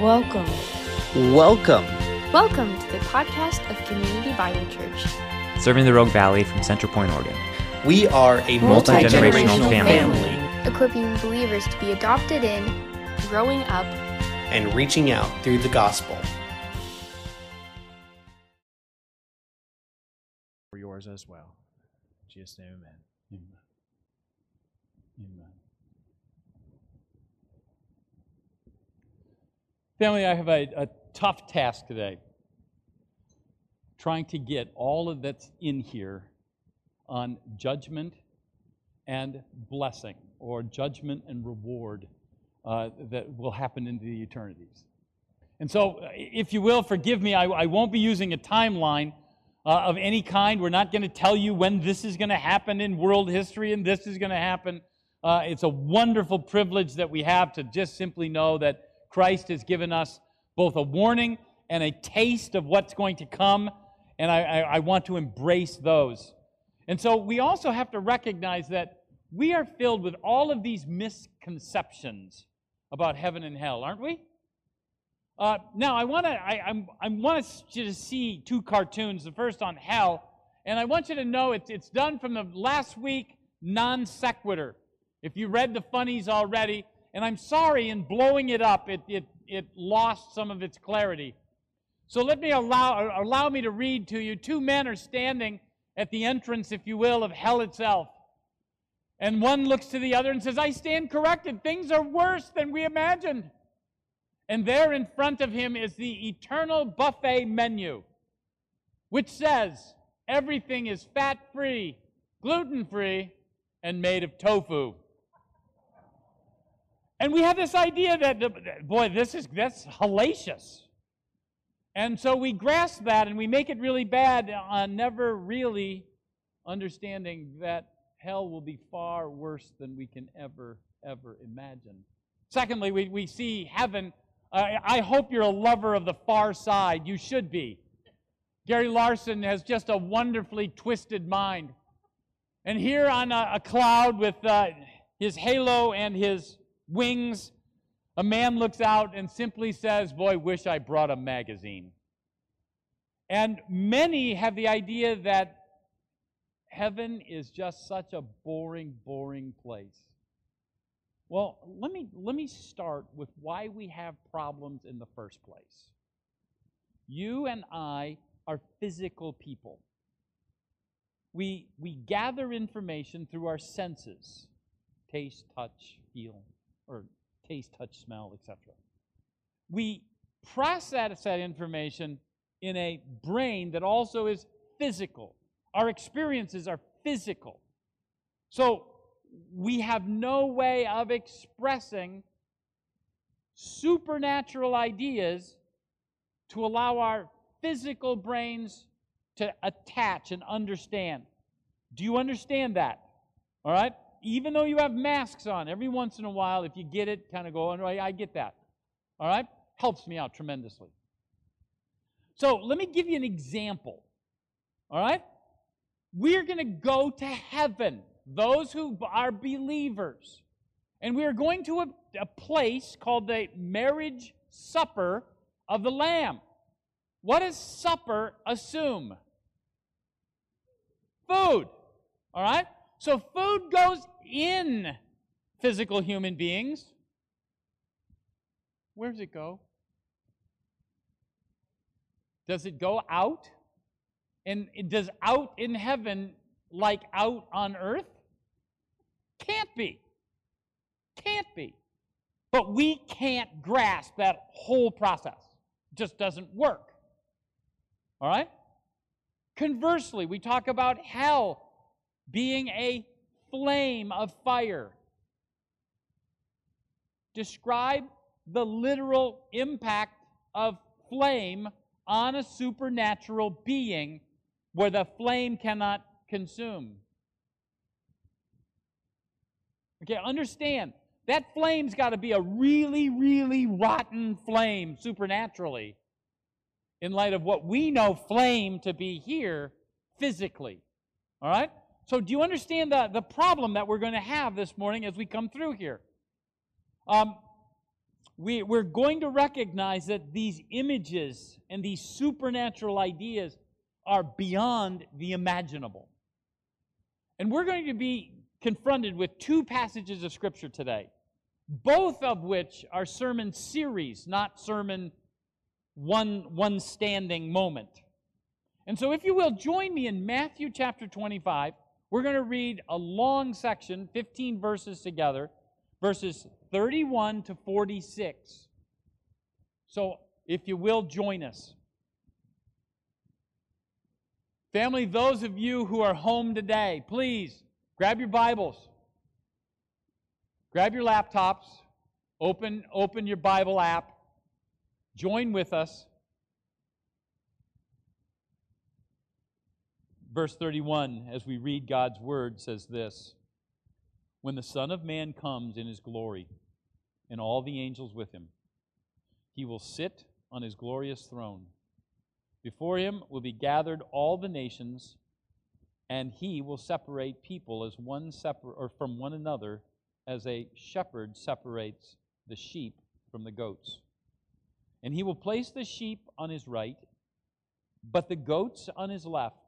Welcome. Welcome. Welcome to the podcast of Community Bible Church. serving the Rogue Valley from Central Point, Oregon. We are a multi Multi-generational generational family. family Equipping believers to be adopted in, growing up, and reaching out through the gospel. for yours as well. In Jesus' name, amen. Amen. Amen. Family, I have a, a tough task today. Trying to get all of that's in here on judgment and blessing, or judgment and reward uh, that will happen into the eternities. And so, if you will, forgive me, I, I won't be using a timeline uh, of any kind. We're not going to tell you when this is going to happen in world history and this is going to happen. Uh, it's a wonderful privilege that we have to just simply know that Christ has given us both a warning and a taste of what's going to come, and I, I, I want to embrace those. And so we also have to recognize that we are filled with all of these misconceptions about heaven and hell, aren't we? Uh, now, I want to I, I'm, I want you to see two cartoons. The first on hell, and I want you to know it's, it's done from the last week non sequitur. If you read the funnies already, and I'm sorry in blowing it up, it, it, it lost some of its clarity. So let me allow, allow me to read to you. Two men are standing at the entrance, if you will, of hell itself. And one looks to the other and says, I stand corrected. Things are worse than we imagined. And there in front of him is the eternal buffet menu, which says everything is fat free, gluten free, and made of tofu. And we have this idea that, boy, this is that's hellacious. And so we grasp that and we make it really bad, never really understanding that hell will be far worse than we can ever, ever imagine. Secondly, we, we see heaven. I hope you're a lover of the far side. You should be. Gary Larson has just a wonderfully twisted mind. And here on a, a cloud with uh, his halo and his wings, a man looks out and simply says, Boy, wish I brought a magazine. And many have the idea that heaven is just such a boring, boring place. Well, let me, let me start with why we have problems in the first place. You and I are physical people. We, we gather information through our senses taste, touch, feel, or taste, touch, smell, etc. We process that information in a brain that also is physical. Our experiences are physical. So we have no way of expressing supernatural ideas to allow our physical brains to attach and understand. Do you understand that? All right? Even though you have masks on, every once in a while, if you get it, kind of go, oh, I get that. All right? Helps me out tremendously. So let me give you an example. All right? We're going to go to heaven, those who are believers. And we are going to a, a place called the marriage supper of the Lamb. What does supper assume? Food. All right? So food goes in physical human beings. Where does it go? Does it go out? And does out in heaven like out on earth? Can't be. Can't be. But we can't grasp that whole process. It just doesn't work. All right? Conversely, we talk about hell being a flame of fire. Describe the literal impact of flame on a supernatural being where the flame cannot consume. Okay, understand that flame's got to be a really, really rotten flame supernaturally in light of what we know flame to be here physically. All right? So, do you understand the, the problem that we're going to have this morning as we come through here? Um, we, we're going to recognize that these images and these supernatural ideas are beyond the imaginable. And we're going to be confronted with two passages of Scripture today, both of which are sermon series, not sermon one, one standing moment. And so, if you will, join me in Matthew chapter 25. We're going to read a long section, 15 verses together, verses 31 to 46. So, if you will, join us. Family, those of you who are home today, please grab your Bibles, grab your laptops, open, open your Bible app, join with us. Verse 31, as we read God's word, says this When the Son of Man comes in his glory, and all the angels with him, he will sit on his glorious throne. Before him will be gathered all the nations, and he will separate people as one separ- or from one another, as a shepherd separates the sheep from the goats. And he will place the sheep on his right, but the goats on his left.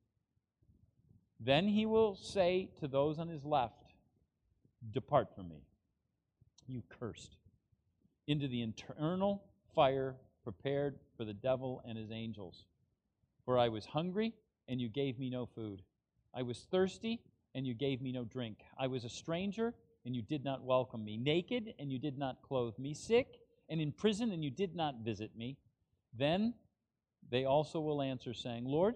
Then he will say to those on his left, Depart from me, you cursed, into the eternal fire prepared for the devil and his angels. For I was hungry, and you gave me no food. I was thirsty, and you gave me no drink. I was a stranger, and you did not welcome me. Naked, and you did not clothe me. Sick, and in prison, and you did not visit me. Then they also will answer, saying, Lord,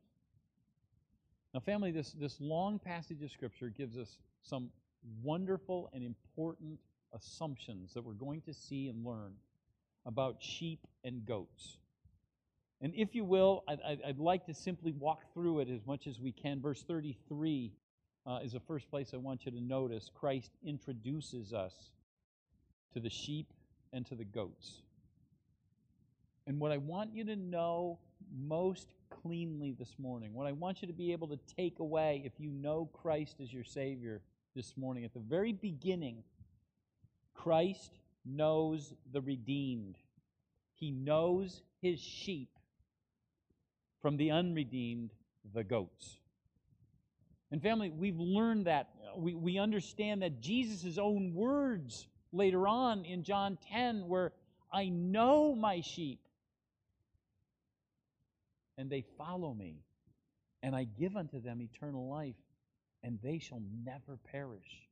Now, family, this, this long passage of Scripture gives us some wonderful and important assumptions that we're going to see and learn about sheep and goats. And if you will, I'd, I'd, like to simply walk through it as much as we can. Verse 33 uh, is the first place I want you to notice. Christ introduces us to the sheep and to the goats. And what I want you to know most cleanly this morning, what I want you to be able to take away if you know Christ as your Savior this morning, at the very beginning, Christ knows the redeemed. He knows his sheep from the unredeemed, the goats. And family, we've learned that. We, we understand that Jesus' own words later on in John 10, where I know my sheep, and they follow me, and I give unto them eternal life, and they shall never perish.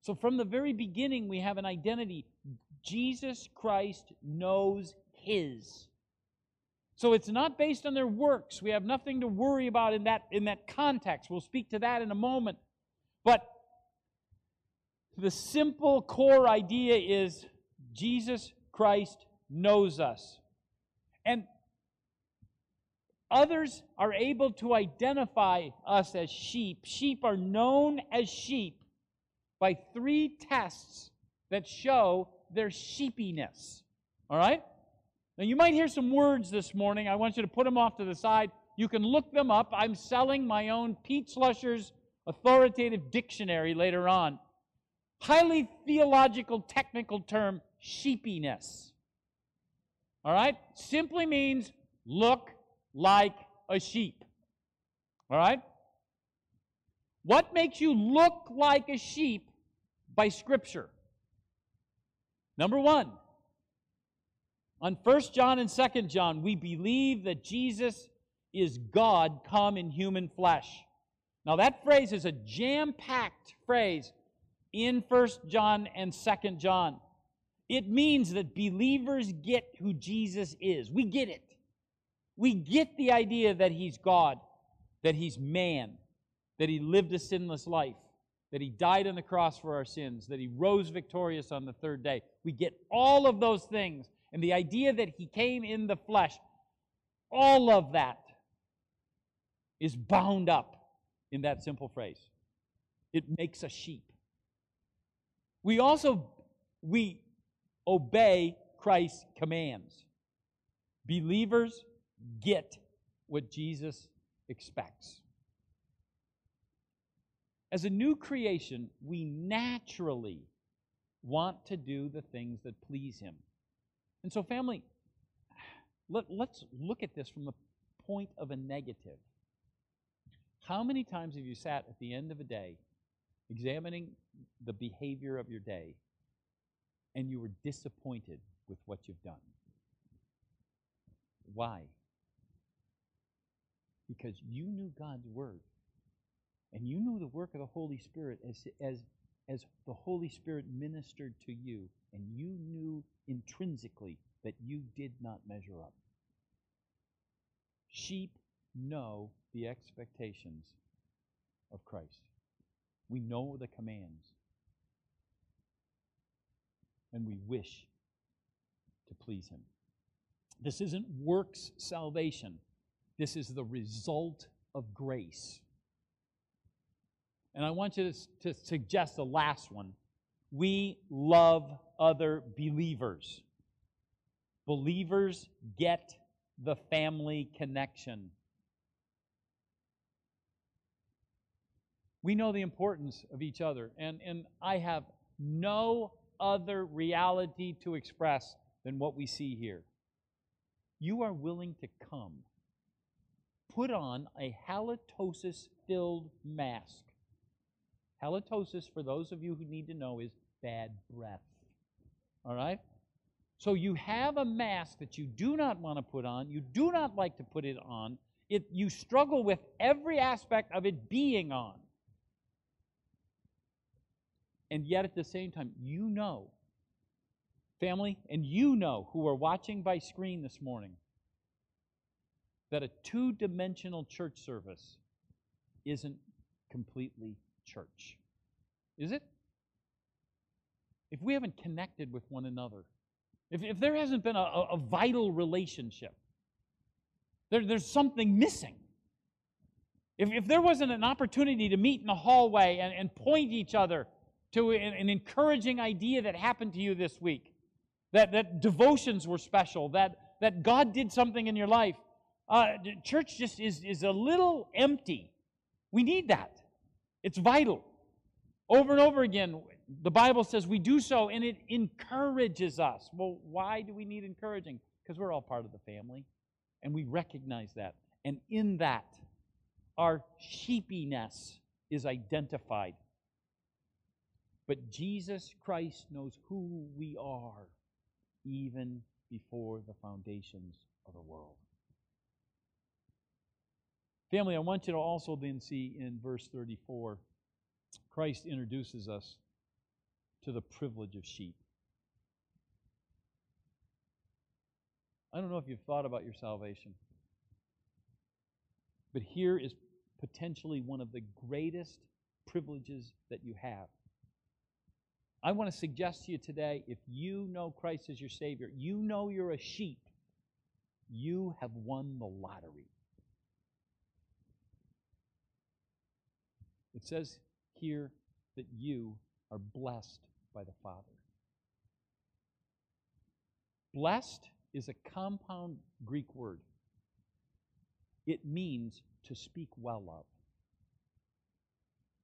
So, from the very beginning, we have an identity. Jesus Christ knows his. So it's not based on their works. We have nothing to worry about in that, in that context. We'll speak to that in a moment. But the simple core idea is Jesus Christ knows us. And others are able to identify us as sheep. Sheep are known as sheep by three tests that show their sheepiness. All right? Now, you might hear some words this morning. I want you to put them off to the side. You can look them up. I'm selling my own Pete Slusher's authoritative dictionary later on. Highly theological technical term, sheepiness. All right? Simply means look like a sheep. All right? What makes you look like a sheep by Scripture? Number one, on 1 John and 2 John, we believe that Jesus is God come in human flesh. Now, that phrase is a jam packed phrase in 1 John and 2 John. It means that believers get who Jesus is. We get it. We get the idea that he's God, that he's man, that he lived a sinless life, that he died on the cross for our sins, that he rose victorious on the third day. We get all of those things. And the idea that he came in the flesh, all of that is bound up in that simple phrase. It makes a sheep. We also we obey Christ's commands. Believers get what Jesus expects. As a new creation, we naturally want to do the things that please Him. And so, family, let, us look at this from the point of a negative. How many times have you sat at the end of a day examining the behavior of your day and you were disappointed with what you've done? Why? Because you knew God's Word and you knew the work of the Holy Spirit as, as, as the Holy Spirit ministered to you, and you knew intrinsically that you did not measure up. Sheep know the expectations of Christ. We know the commands. And we wish to please Him. This isn't works salvation, this is the result of grace. And I want you to, to suggest the last one. We love other believers. Believers get the family connection. We know the importance of each other, and, and I have no other reality to express than what we see here. You are willing to come, put on a halitosis filled mask. Halitosis, for those of you who need to know, is bad breath. All right? So you have a mask that you do not want to put on, you do not like to put it on. It, you struggle with every aspect of it being on. And yet at the same time, you know, family, and you know who are watching by screen this morning, that a two dimensional church service isn't completely church. Is it? If we haven't connected with one another, if, if there hasn't been a, a vital relationship, there, there's something missing. If, if there wasn't an opportunity to meet in the hallway and, and point each other to an, an encouraging idea that happened to you this week, that, that devotions were special, that, that God did something in your life, uh, church just is, is a little empty. We need that. It's vital. Over and over again, the Bible says we do so and it encourages us. Well, why do we need encouraging? Because we're all part of the family and we recognize that. And in that, our sheepiness is identified. But Jesus Christ knows who we are even before the foundations of the world. Family, I want you to also then see in verse 34, Christ introduces us to the privilege of sheep. I don't know if you've thought about your salvation, but here is potentially one of the greatest privileges that you have. I want to suggest to you today if you know Christ as your Savior, you know you're a sheep, you have won the lottery. It says here that you are blessed by the Father. Blessed is a compound Greek word. It means to speak well of.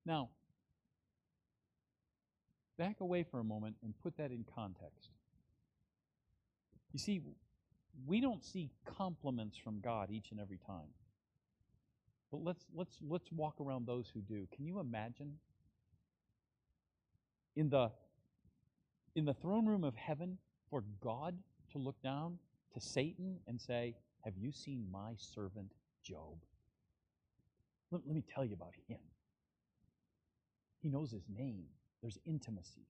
Now, back away for a moment and put that in context. You see, we don't see compliments from God each and every time. But let's let's let's walk around those who do. Can you imagine in the in the throne room of heaven for God to look down to Satan and say, "Have you seen my servant Job?" Let, let me tell you about him. He knows his name. There's intimacy.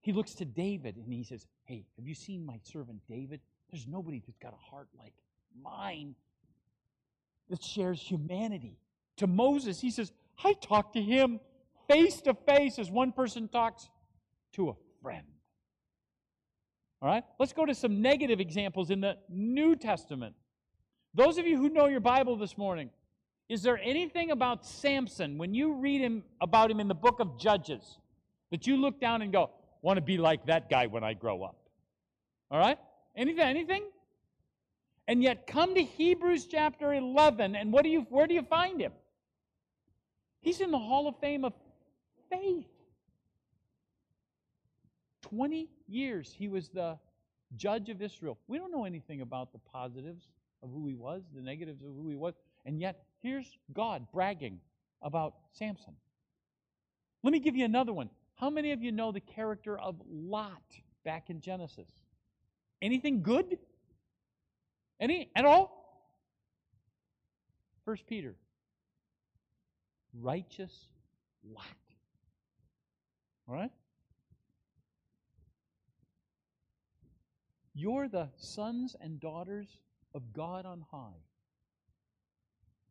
He looks to David and he says, Hey, have you seen my servant David? There's nobody that's got a heart like mine that shares humanity. To Moses, he says, I talk to him face to face as one person talks to a friend. All right, let's go to some negative examples in the New Testament. Those of you who know your Bible this morning, is there anything about Samson, when you read him about him in the book of Judges, that you look down and go, want to be like that guy when I grow up? All right? Anything? Anything? And yet come to Hebrews chapter 11, and what do you, where do you find him? He's in the Hall of Fame of faith. 20 years he was the judge of Israel. We don't know anything about the positives of who he was, the negatives of who he was. And yet, here's God bragging about Samson. Let me give you another one. How many of you know the character of Lot back in Genesis? Anything good? Any at all? First Peter. Righteous Lot. All right? You're the sons and daughters of God on high.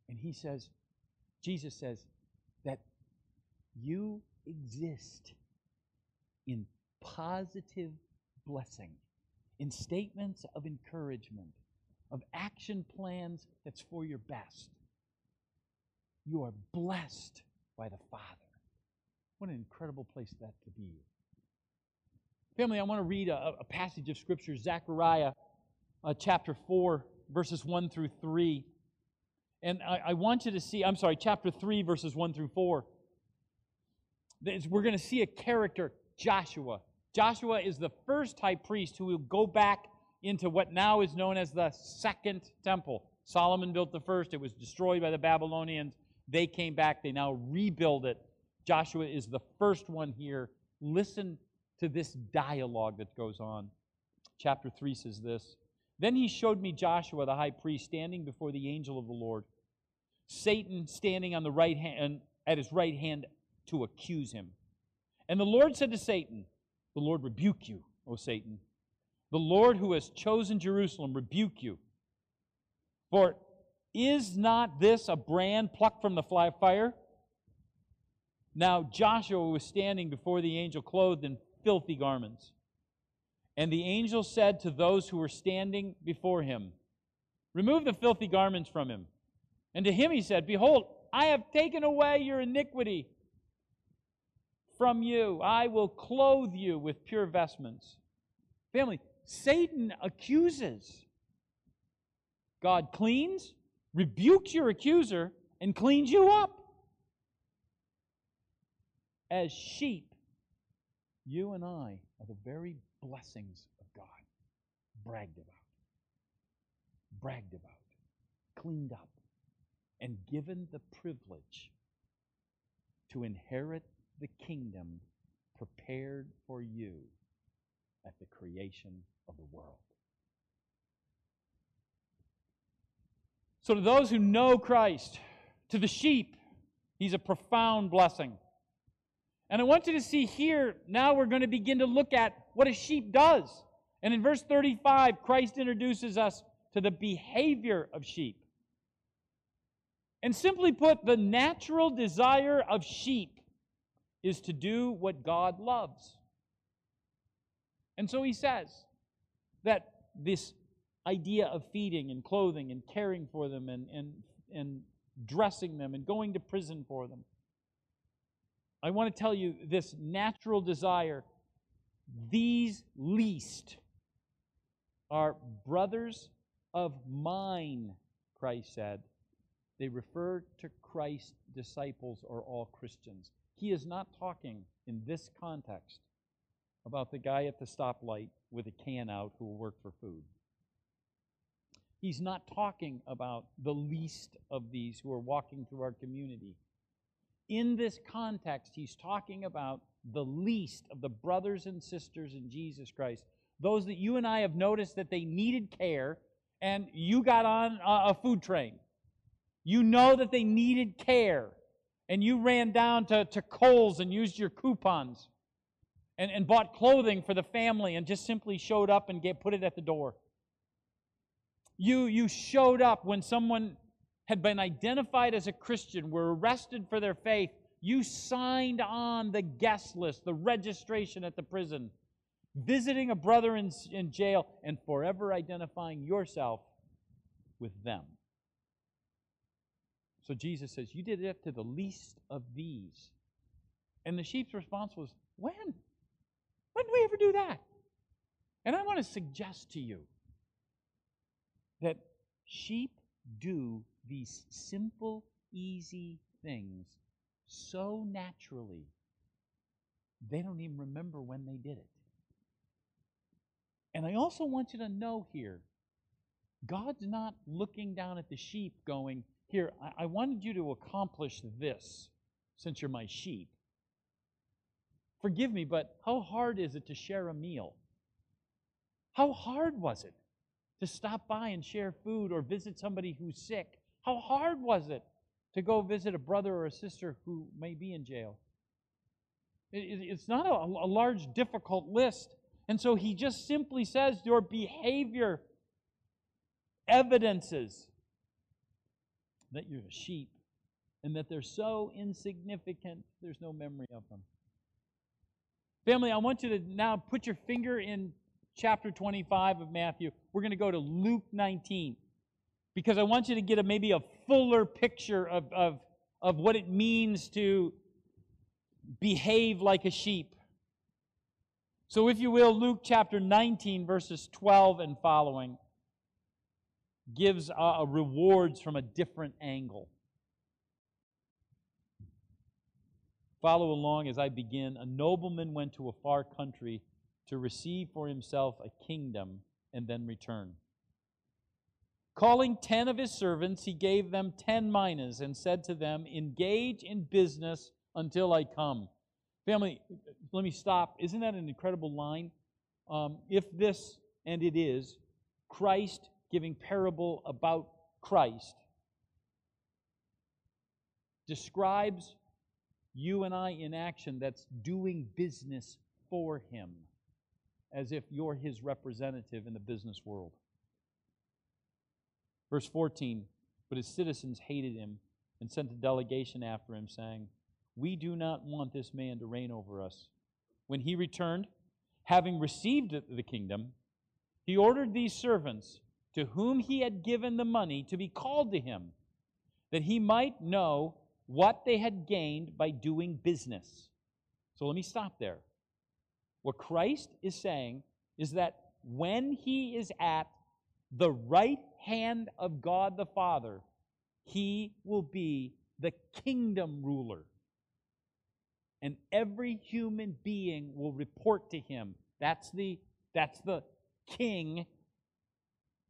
And he says, Jesus says, that you exist in positive blessing, in statements of encouragement, of action plans that's for your best. You are blessed by the Father. What an incredible place that to be. Family, I want to read a, a passage of Scripture, Zechariah uh, chapter 4, verses 1 through 3. And I, I, want you to see, I'm sorry, chapter 3, verses 1 through 4. We're going to see a character, Joshua. Joshua is the first high priest who will go back into what now is known as the second temple. Solomon built the first, it was destroyed by the Babylonians. They came back, they now rebuild it. Joshua is the first one here. Listen to this dialogue that goes on. Chapter 3 says this Then he showed me Joshua the high priest standing before the angel of the Lord, Satan standing on the right hand at his right hand to accuse him. And the Lord said to Satan, The Lord rebuke you, O Satan. The Lord who has chosen Jerusalem rebuke you. For is not this a brand plucked from the fire? Now Joshua was standing before the angel clothed in filthy garments. And the angel said to those who were standing before him, Remove the filthy garments from him. And to him he said, Behold, I have taken away your iniquity from you. I will clothe you with pure vestments. Family, Satan accuses. God cleans, rebukes your accuser, and cleans you up. As sheep, you and I are the very blessings of God. Bragged about, bragged about, cleaned up, and given the privilege to inherit the kingdom prepared for you at the creation of the world. So, to those who know Christ, to the sheep, he's a profound blessing. And I want you to see here, now we're going to begin to look at what a sheep does. And in verse 35, Christ introduces us to the behavior of sheep. And simply put, the natural desire of sheep is to do what God loves. And so he says that this idea of feeding and clothing and caring for them and, and, and dressing them and going to prison for them. I want to tell you this natural desire, these least are brothers of mine, Christ said. They refer to Christ's disciples or all Christians. He is not talking in this context about the guy at the stoplight with a can out who will work for food. He's not talking about the least of these who are walking through our community. In this context, he's talking about the least of the brothers and sisters in Jesus Christ, those that you and I have noticed that they needed care, and you got on a food train. You know that they needed care, and you ran down to, to Kohl's and used your coupons and, and bought clothing for the family and just simply showed up and get, put it at the door. You, you showed up when someone had been identified as a Christian, were arrested for their faith. You signed on the guest list, the registration at the prison, visiting a brother in, in jail, and forever identifying yourself with them. So Jesus says, You did it to the least of these. And the sheep's response was, When? When did we ever do that? And I want to suggest to you that sheep do these simple, easy things so naturally, they don't even remember when they did it. And I also want you to know here God's not looking down at the sheep going, Here, I, I wanted you to accomplish this since you're my sheep. Forgive me, but how hard is it to share a meal? How hard was it to stop by and share food or visit somebody who's sick? How hard was it to go visit a brother or a sister who may be in jail? It's not a, large, difficult list. And so he just simply says your behavior evidences that you're a sheep and that they're so insignificant, there's no memory of them. Family, I want you to now put your finger in chapter 25 of Matthew. We're going to go to Luke 19 because I want you to get a, maybe a fuller picture of, of, of what it means to behave like a sheep. So, if you will, Luke chapter 19, verses 12 and following, gives uh, rewards from a different angle. Follow along as I begin. A nobleman went to a far country to receive for himself a kingdom and then return. Calling ten of his servants, he gave them ten minas and said to them, Engage in business until I come. Family, let me stop. Isn't that an incredible line? Um, if this, and it is, Christ giving parable about Christ, describes you and I in action that's doing business for Him, as if you're His representative in the business world. Verse 14 But his citizens hated him and sent a delegation after him, saying, We do not want this man to reign over us. When he returned, having received the kingdom, he ordered these servants to whom he had given the money to be called to him, that he might know what they had gained by doing business. So let me stop there. What Christ is saying is that when he is at the right hand of God the Father, he will be the kingdom ruler. And every human being will report to him. That's the, that's the king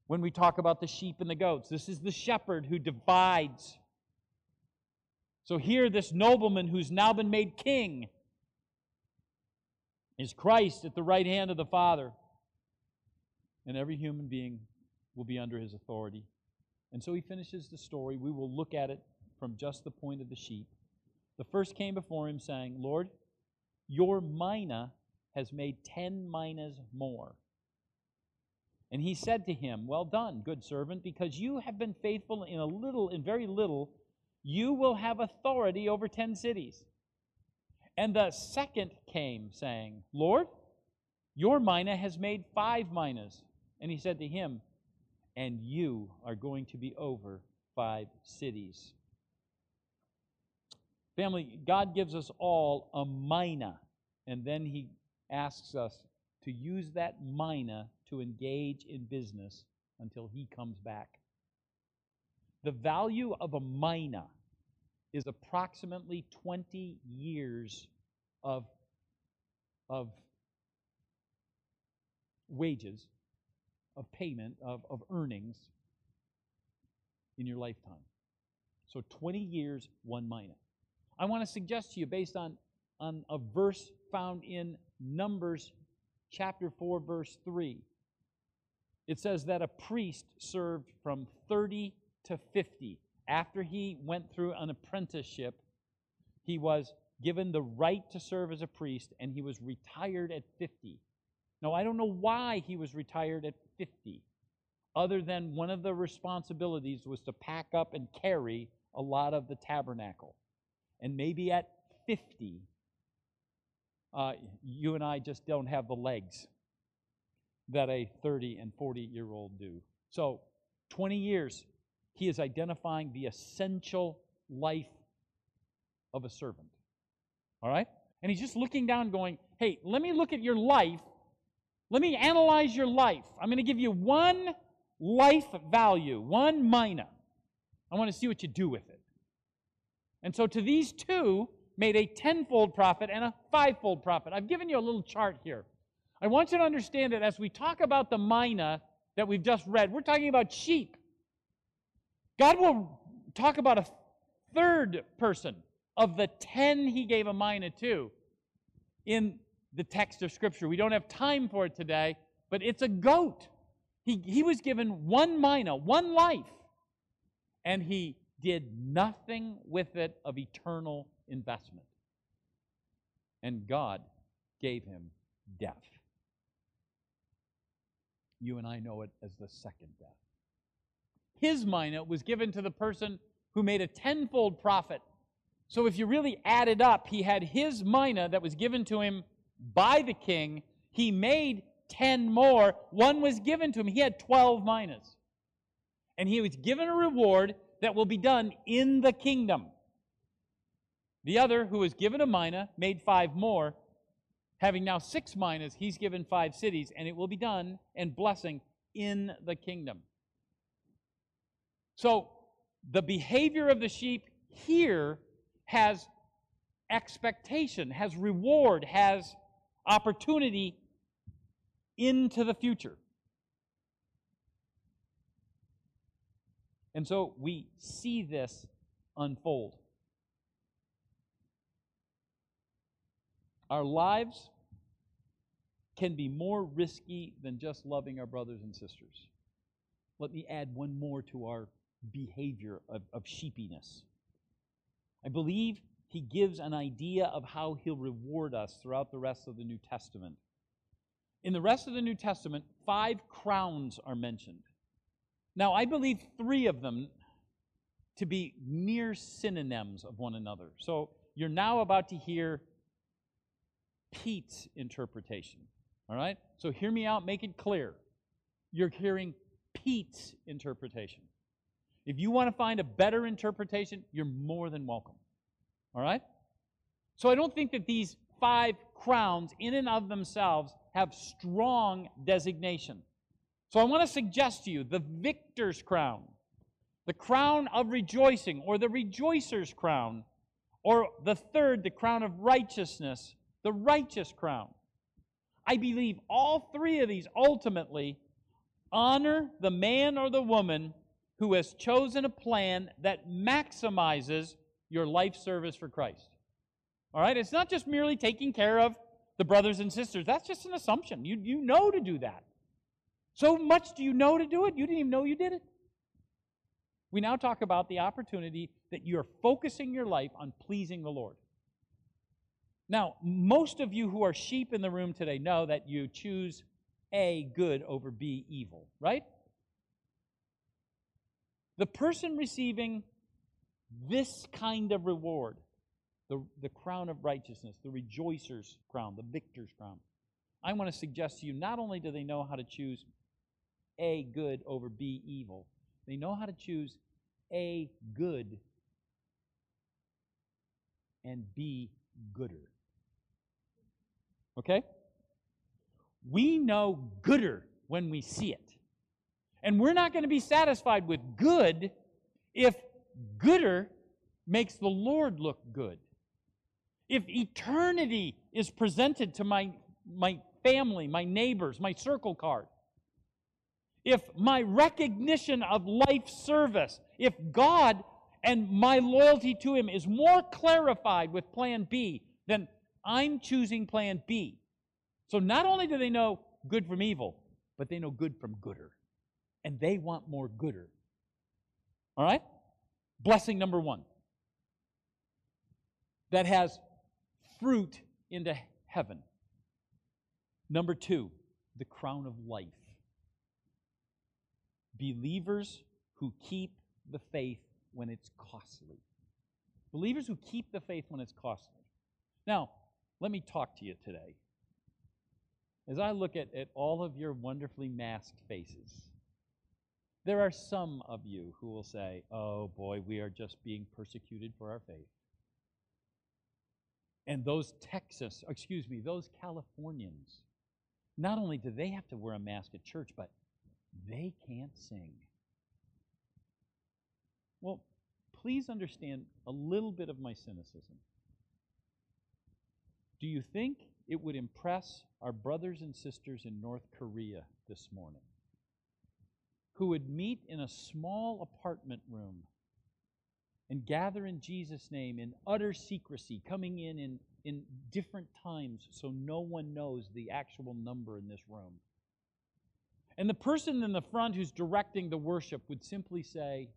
when we talk about the sheep and the goats. This is the shepherd who divides so here, this nobleman who's now been made king is Christ at the right hand of the Father. And every human being will be under his authority. And so he finishes the story. We will look at it from just the point of the sheep. The first came before him, saying, Lord, your mina has made ten minas more. And he said to him, Well done, good servant, because you have been faithful in a little, in very little you will have authority over ten cities. And the second came, saying, Lord, your mina has made five minas. And he said to him, And you are going to be over five cities. Family, God gives us all a mina, and then he asks us to use that mina to engage in business until he comes back. The value of a mina is approximately 20 years of, of wages, of payment, of, of earnings in your lifetime. So 20 years, one mina. I want to suggest to you, based on, on a verse found in Numbers chapter 4, verse 3, it says that a priest served from 30 to 50. After he went through an apprenticeship, he was given the right to serve as a priest, and he was retired at 50. Now, I don't know why he was retired at 50, other than one of the responsibilities was to pack up and carry a lot of the tabernacle. And maybe at 50, uh, you and I just don't have the legs that a 30 and 40 year old do. So, 20 years, he is identifying the essential life of a servant. All right? And he's just looking down, going, hey, let me look at your life. Let me analyze your life. I'm going to give you one life value, one mina. I want to see what you do with it. And so to these two, made a tenfold profit and a fivefold profit. I've given you a little chart here. I want you to understand that as we talk about the mina that we've just read, we're talking about sheep. God will talk about a third person of the 10 he gave a mina to in the text of Scripture. We don't have time for it today, but it's a goat. He, he was given one mina, one life, and he did nothing with it of eternal investment. And God gave him death. You and I know it as the second death. His mina was given to the person who made a tenfold profit. So if you really add it up, he had his mina that was given to him by the king. He made 10 more. One was given to him. He had 12 minas. And he was given a reward that will be done in the kingdom. The other, who was given a mina, made five more. Having now six minas, he's given five cities, and it will be done and blessing in the kingdom. So the behavior of the sheep here has expectation, has reward, has opportunity into the future. And so we see this unfold. Our lives can be more risky than just loving our brothers and sisters. Let me add one more to our behavior of, of sheepiness. I believe he gives an idea of how he'll reward us throughout the rest of the New Testament. In the rest of the New Testament, five crowns are mentioned. Now, I believe three of them to be near synonyms of one another. So you're now about to hear Pete's interpretation. All right? So hear me out, make it clear. You're hearing Pete's interpretation. If you want to find a better interpretation, you're more than welcome. All right? So I don't think that these five crowns, in and of themselves, have strong designation. So I want to suggest to you the victor's crown, the crown of rejoicing, or the rejoicer's crown, or the third, the crown of righteousness, the righteous crown. I believe all three of these ultimately honor the man or the woman who has chosen a plan that maximizes your life service for Christ. All right? It's not just merely taking care of the brothers and sisters. That's just an assumption. You, you know to do that. So much do you know to do it, you didn't even know you did it. We now talk about the opportunity that you're focusing your life on pleasing the Lord. Now, most of you who are sheep in the room today know that you choose A, good, over B, evil, right? The person receiving this kind of reward, the, the crown of righteousness, the rejoicer's crown, the victor's crown, I want to suggest to you not only do they know how to choose A, good, over B, evil, they know how to choose A, good, and B, gooder. Okay? we know gooder when we see it. And we're not going to be satisfied with good if gooder makes the Lord look good. If eternity is presented to my, my family, my neighbors, my circle card, if my recognition of life service, if God and my loyalty to Him is more clarified with plan B, then I'm choosing plan B. So not only do they know good from evil, but they know good from gooder. And they want more gooder. All right? Blessing number one that has fruit into heaven. Number two, the crown of life. Believers who keep the faith when it's costly. Believers who keep the faith when it's costly. Now, let me talk to you today. As I look at, at all of your wonderfully masked faces, there are some of you who will say, Oh boy, we are just being persecuted for our faith. And those Texas, excuse me, those Californians, not only do they have to wear a mask at church, but they can't sing. Well, please understand a little bit of my cynicism. Do you think it would impress our brothers and sisters in North Korea this morning who would meet in a small apartment room and gather in Jesus' name in utter secrecy, coming in, in in different times so no one knows the actual number in this room? And the person in the front who's directing the worship would simply say,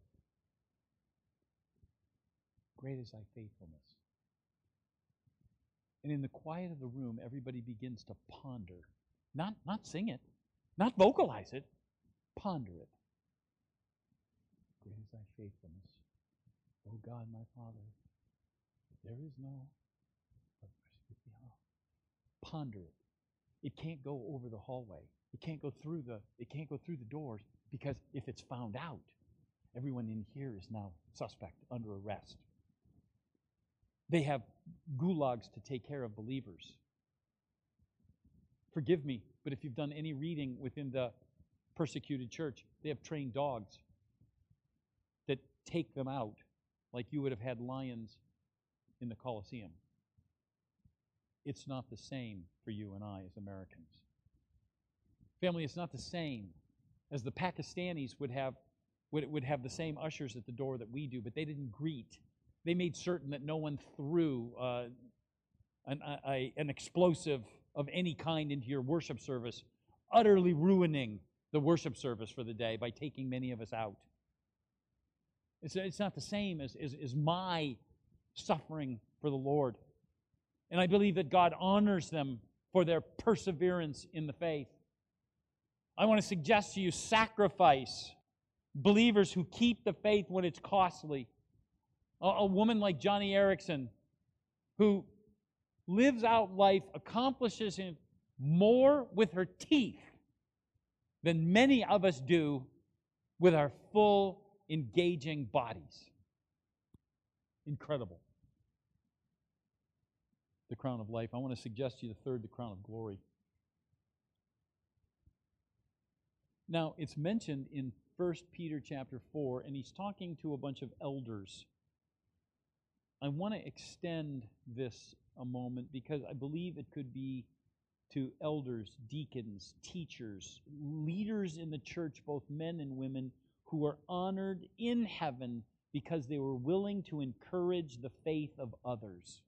Great is thy faithfulness. And in the quiet of the room, everybody begins to ponder. Not, not sing it, not vocalize it, ponder it. Great is thy faithfulness. O God, my Father, there is no Ponder it. It can't go over the hallway. It can't go through the it can't go through the doors because if it's found out, everyone in here is now suspect under arrest. They have gulags to take care of believers. Forgive me, but if you've done any reading within the persecuted church, they have trained dogs that take them out like you would have had lions in the Colosseum. It's not the same for you and I as Americans. Family, it's not the same as the Pakistanis would have, would, would have the same ushers at the door that we do, but they didn't greet. They made certain that no one threw uh, an, a, an explosive of any kind into your worship service, utterly ruining the worship service for the day by taking many of us out. It's, it's not the same as, as, as my suffering for the Lord. And I believe that God honors them for their perseverance in the faith. I want to suggest to you sacrifice believers who keep the faith when it's costly. A, a woman like Joni Eareckson, who lives out life, accomplishes more with her teeth than many of us do with our full, engaging bodies. Incredible the crown of life. I want to suggest to you the third, the crown of glory. Now, it's mentioned in 1 Peter chapter 4, and he's talking to a bunch of elders. I want to extend this a moment because I believe it could be to elders, deacons, teachers, leaders in the church, both men and women, who are honored in heaven because they were willing to encourage the faith of others.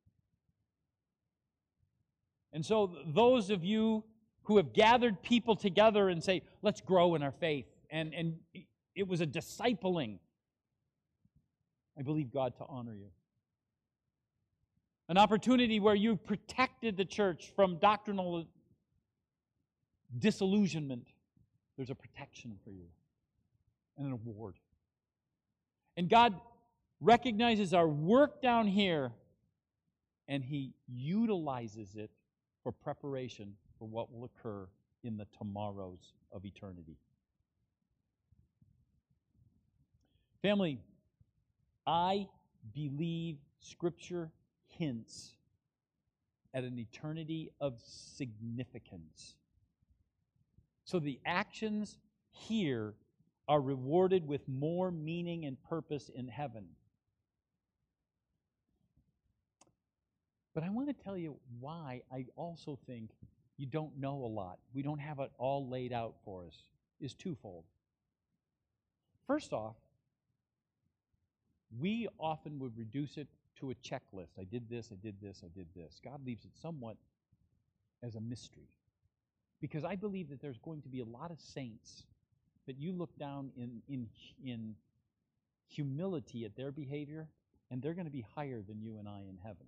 And so, those of you who have gathered people together and say, let's grow in our faith, and, and it was a discipling, I believe God to honor you. An opportunity where you protected the church from doctrinal disillusionment. There's a protection for you and an award. And God recognizes our work down here and He utilizes it for preparation for what will occur in the tomorrows of eternity. Family, I believe Scripture hints at an eternity of significance So the actions here are rewarded with more meaning and purpose in heaven. But I want to tell you why I also think you don't know a lot. We don't have it all laid out for us, is twofold. First off, we often would reduce it to a checklist. I did this, I did this, I did this. God leaves it somewhat as a mystery. Because I believe that there's going to be a lot of saints that you look down in, in, in humility at their behavior, and they're going to be higher than you and I in heaven.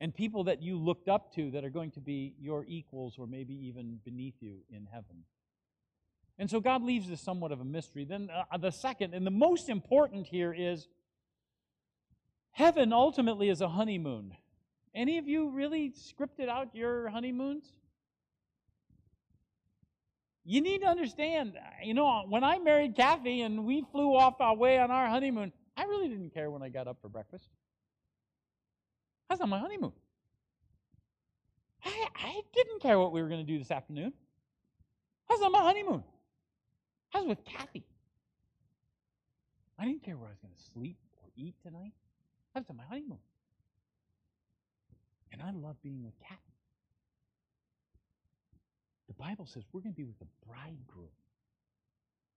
And people that you looked up to that are going to be your equals or maybe even beneath you in heaven. And so God leaves this somewhat of a mystery. Then uh, the second, and the most important here is heaven ultimately is a honeymoon. Any of you really scripted out your honeymoons? You need to understand, you know, when I married Kathy and we flew off our way on our honeymoon, I really didn't care when I got up for breakfast. I was my honeymoon. I, I didn't care what we were going to do this afternoon. I was my honeymoon. I was with Kathy. I didn't care where I was going to sleep or eat tonight. I was on my honeymoon. And I love being with Kathy. The Bible says we're going to be with the bridegroom.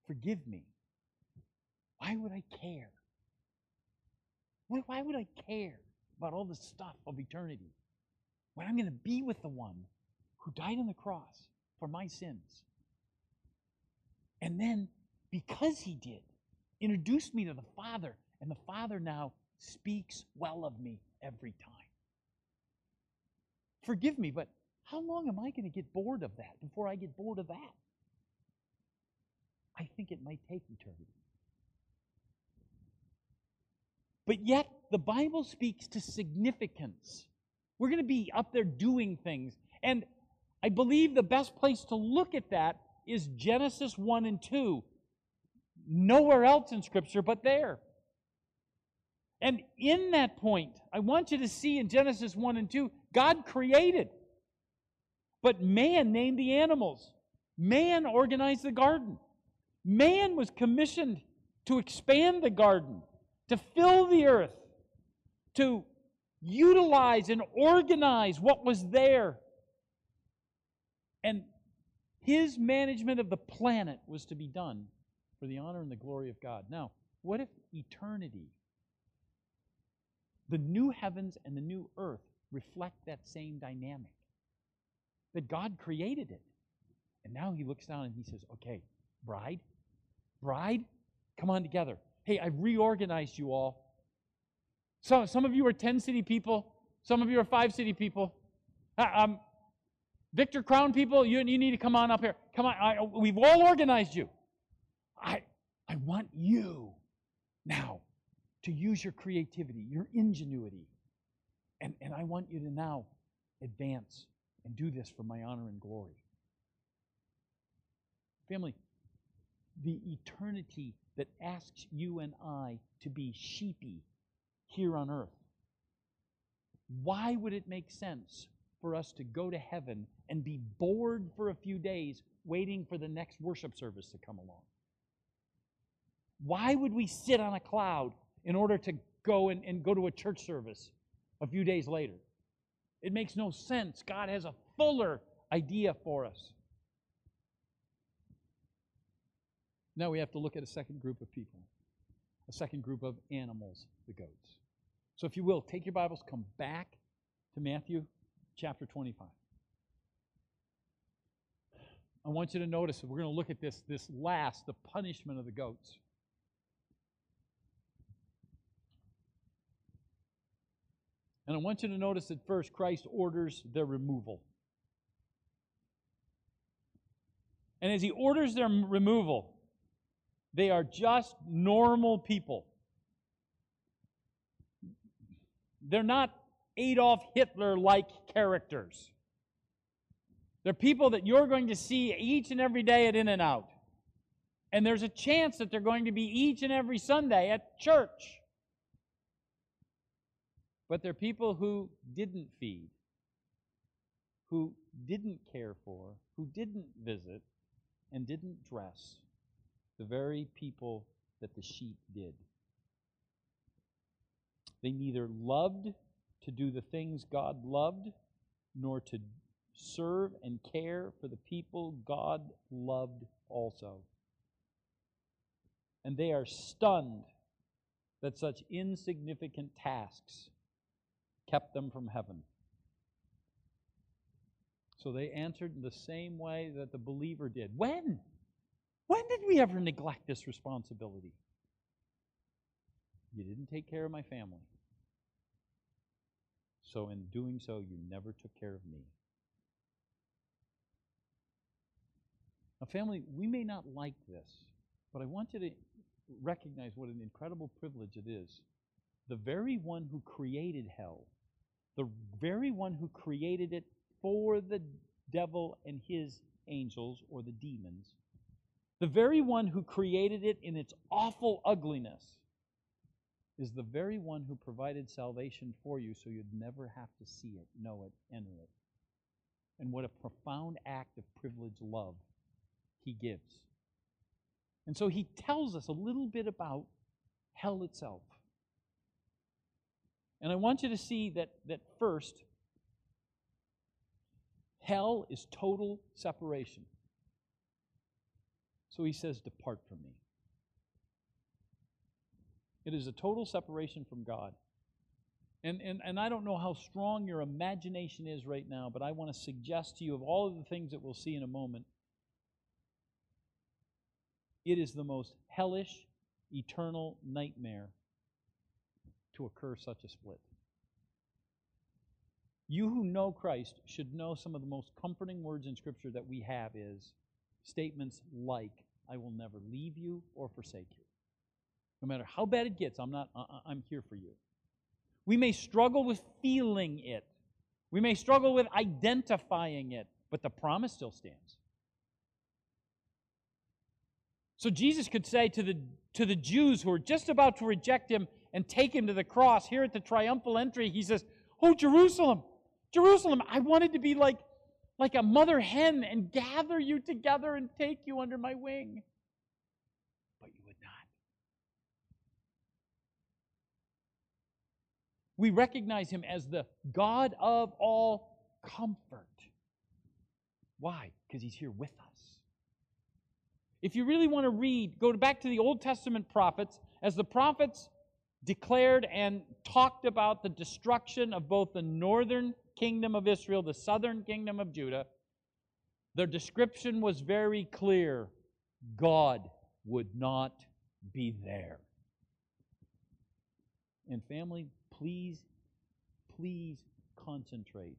Forgive me. Why would I care? Why would I care about all the stuff of eternity when I'm going to be with the one who died on the cross for my sins? And then, because he did, introduced me to the Father, and the Father now speaks well of me every time. Forgive me, but how long am I going to get bored of that before I get bored of that? I think it might take eternity. But yet, the Bible speaks to significance. We're going to be up there doing things. And I believe the best place to look at that is Genesis 1 and 2. Nowhere else in Scripture but there. And in that point, I want you to see in Genesis 1 and 2, God created. But man named the animals. Man organized the garden. Man was commissioned to expand the garden, to fill the earth, to utilize and organize what was there. And his management of the planet was to be done for the honor and the glory of God. Now, what if eternity, the new heavens and the new earth, reflect that same dynamic? That God created it. And now he looks down and he says, okay, bride, bride, come on together. Hey, I've reorganized you all. So, some of you are 10 city people, some of you are five city people. Uh, um, Victor Crown people, you, you need to come on up here. Come on, I, we've all organized you. I, I want you now to use your creativity, your ingenuity, and, and I want you to now advance and do this for my honor and glory. Family, the eternity that asks you and I to be sheepy here on earth. Why would it make sense for us to go to heaven and be bored for a few days waiting for the next worship service to come along? Why would we sit on a cloud in order to go and, and go to a church service a few days later? It makes no sense. God has a fuller idea for us. Now we have to look at a second group of people, a second group of animals, the goats. So if you will, take your Bibles, come back to Matthew chapter 25. I want you to notice we're going to look at this, this last, the punishment of the goats. And I want you to notice that first, Christ orders their removal. And as he orders their removal, they are just normal people. They're not Adolf Hitler like characters. They're people that you're going to see each and every day at In-N-Out. And there's a chance that they're going to be each and every Sunday at church. But they're people who didn't feed, who didn't care for, who didn't visit, and didn't dress the very people that the sheep did. They neither loved to do the things God loved, nor to serve and care for the people God loved also. And they are stunned that such insignificant tasks kept them from heaven. So they answered in the same way that the believer did. When? When did we ever neglect this responsibility? You didn't take care of my family. So, in doing so, you never took care of me. Now, family, we may not like this, but I want you to recognize what an incredible privilege it is. The very one who created hell, the very one who created it for the devil and his angels or the demons, the very one who created it in its awful ugliness, is the very one who provided salvation for you so you'd never have to see it, know it, enter it. And what a profound act of privileged love he gives. And so he tells us a little bit about hell itself. And I want you to see that, that first, hell is total separation. So he says, Depart from me. It is a total separation from God. And, and, and I don't know how strong your imagination is right now, but I want to suggest to you, of all of the things that we'll see in a moment, it is the most hellish, eternal nightmare to occur such a split. You who know Christ should know some of the most comforting words in Scripture that we have is statements like, I will never leave you or forsake you. No matter how bad it gets, I'm not uh, uh, I'm here for you. We may struggle with feeling it. We may struggle with identifying it, but the promise still stands. So Jesus could say to the, to the Jews who are just about to reject him and take him to the cross, here at the triumphal entry, he says, Oh, Jerusalem, Jerusalem, I wanted to be like, like a mother hen and gather you together and take you under my wing. But you would not. We recognize him as the God of all comfort. Why? Because he's here with us. If you really want to read, go back to the Old Testament prophets. As the prophets declared and talked about the destruction of both the northern kingdom of Israel, the southern kingdom of Judah, their description was very clear God would not be there. And family, please, please concentrate.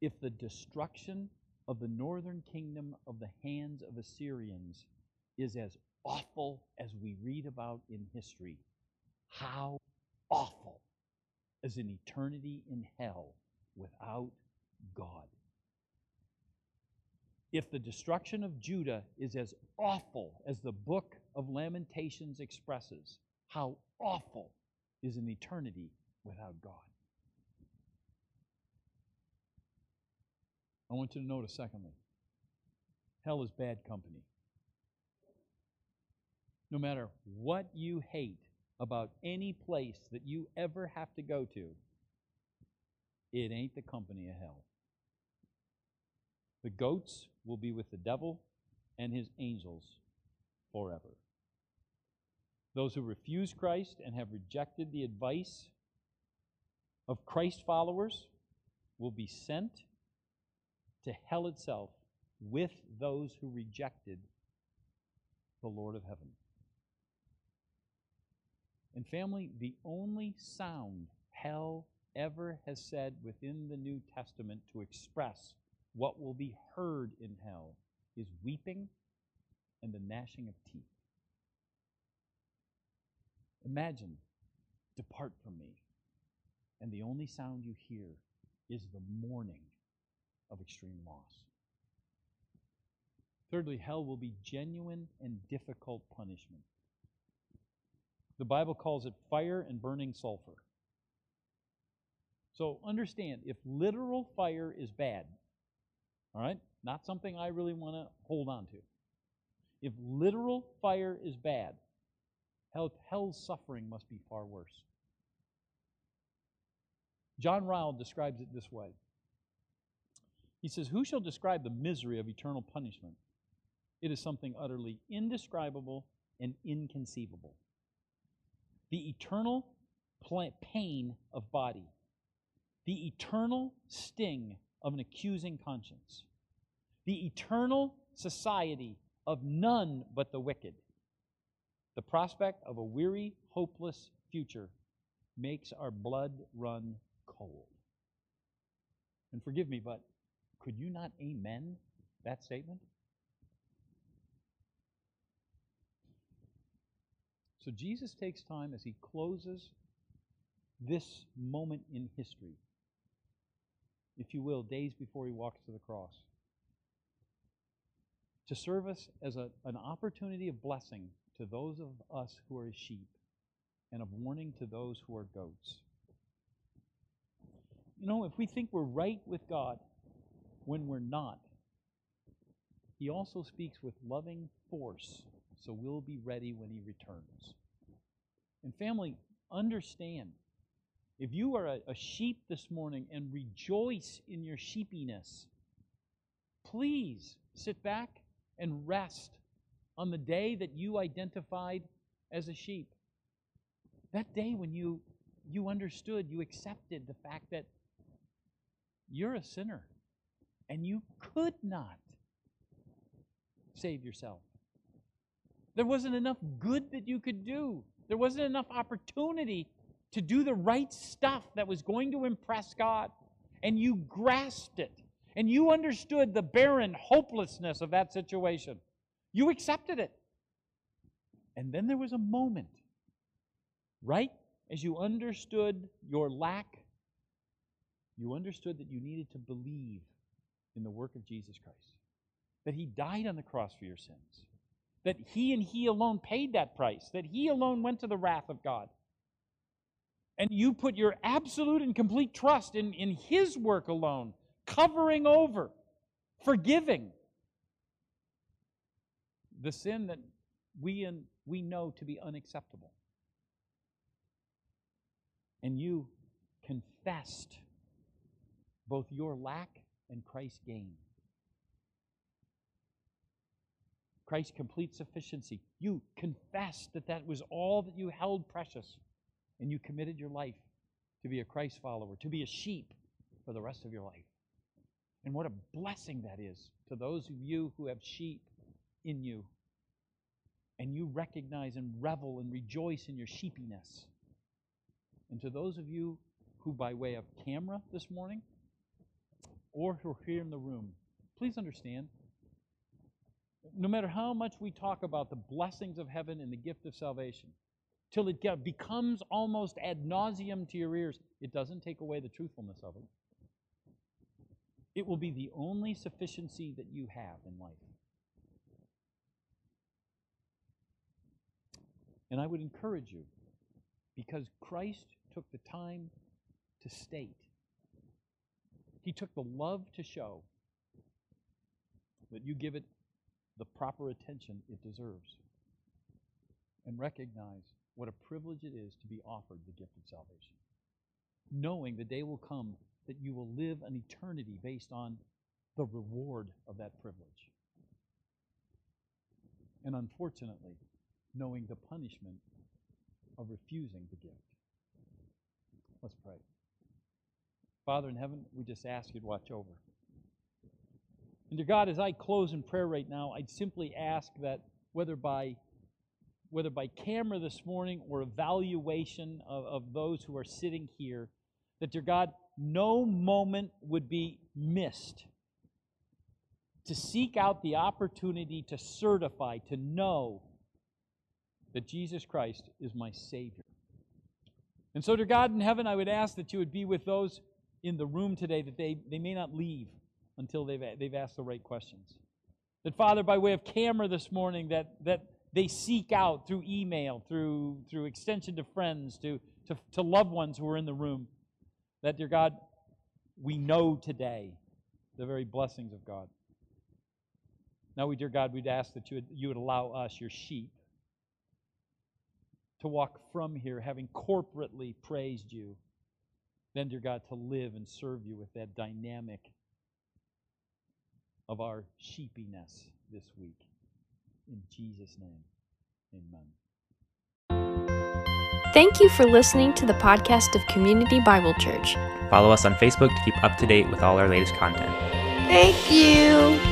If the destruction of the northern kingdom of the hands of Assyrians is as awful as we read about in history. How awful is an eternity in hell without God? If the destruction of Judah is as awful as the book of Lamentations expresses, how awful is an eternity without God? I want you to notice, secondly, hell is bad company. No matter what you hate about any place that you ever have to go to, it ain't the company of hell. The goats will be with the devil and his angels forever. Those who refuse Christ and have rejected the advice of Christ followers will be sent to hell itself with those who rejected the Lord of heaven. And, family, the only sound hell ever has said within the New Testament to express what will be heard in hell is weeping and the gnashing of teeth. Imagine, depart from me, and the only sound you hear is the mourning of extreme loss. Thirdly, hell will be genuine and difficult punishment. The Bible calls it fire and burning sulfur. So understand if literal fire is bad, all right, not something I really want to hold on to. If literal fire is bad, hell, hell's suffering must be far worse. John Ryle describes it this way. He says, Who shall describe the misery of eternal punishment? It is something utterly indescribable and inconceivable. The eternal pain of body, the eternal sting of an accusing conscience, the eternal society of none but the wicked, the prospect of a weary, hopeless future makes our blood run cold. And forgive me, but could you not amen that statement? So Jesus takes time as he closes this moment in history, if you will, days before he walks to the cross, to serve us as a, an opportunity of blessing to those of us who are sheep and of warning to those who are goats. You know, if we think we're right with God when we're not, He also speaks with loving force, so we'll be ready when He returns. And family, understand if you are a, a sheep this morning and rejoice in your sheepiness, please sit back and rest on the day that you identified as a sheep. That day when you you understood, you accepted the fact that you're a sinner and you could not save yourself. There wasn't enough good that you could do. There wasn't enough opportunity to do the right stuff that was going to impress God. And you grasped it. And you understood the barren hopelessness of that situation. You accepted it. And then there was a moment, right as you understood your lack, you understood that you needed to believe in the work of Jesus Christ, that He died on the cross for your sins, that He and He alone paid that price, that He alone went to the wrath of God. And you put your absolute and complete trust in, in His work alone, covering over, forgiving the sin that we, and, we know to be unacceptable. And you confessed both your lack and Christ's gain. Christ's complete sufficiency. You confessed that that was all that you held precious, and you committed your life to be a Christ follower, to be a sheep for the rest of your life. And what a blessing that is to those of you who have sheep in you. And you recognize and revel and rejoice in your sheepiness. And to those of you who, by way of camera this morning, or who are here in the room, please understand no matter how much we talk about the blessings of heaven and the gift of salvation, till it becomes almost ad nauseum to your ears, it doesn't take away the truthfulness of it. It will be the only sufficiency that you have in life. And I would encourage you, because Christ took the time to state, He took the love to show that you give it the proper attention it deserves. And recognize what a privilege it is to be offered the gift of salvation. Knowing the day will come that you will live an eternity based on the reward of that privilege. And unfortunately, knowing the punishment of refusing the gift. Let's pray. Father in heaven, we just ask you to watch over. And dear God, as I close in prayer right now, I'd simply ask that whether by whether by camera this morning or evaluation of, of those who are sitting here, that dear God, no moment would be missed to seek out the opportunity to certify, to know that Jesus Christ is my Savior. And so, to God in heaven, I would ask that you would be with those in the room today, that they, they may not leave until they've, they've asked the right questions. That, Father, by way of camera this morning, that, that they seek out through email, through, through extension to friends, to, to, to loved ones who are in the room, That, dear God, we know today the very blessings of God. Now, we, dear God, we'd ask that you would, you would allow us, your sheep, to walk from here having corporately praised you. Then, dear God, to live and serve you with that dynamic of our sheepiness this week. In Jesus' name, amen. Thank you for listening to the podcast of Community Bible Church. Follow us on Facebook to keep up to date with all our latest content. Thank you.